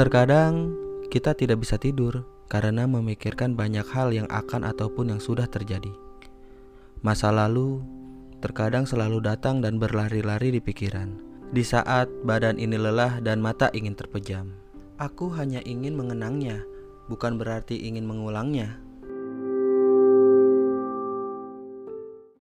Terkadang kita tidak bisa tidur karena memikirkan banyak hal yang akan ataupun yang sudah terjadi. Masa lalu terkadang selalu datang dan berlari-lari di pikiran. Di saat badan ini lelah dan mata ingin terpejam, aku hanya ingin mengenangnya, bukan berarti ingin mengulangnya.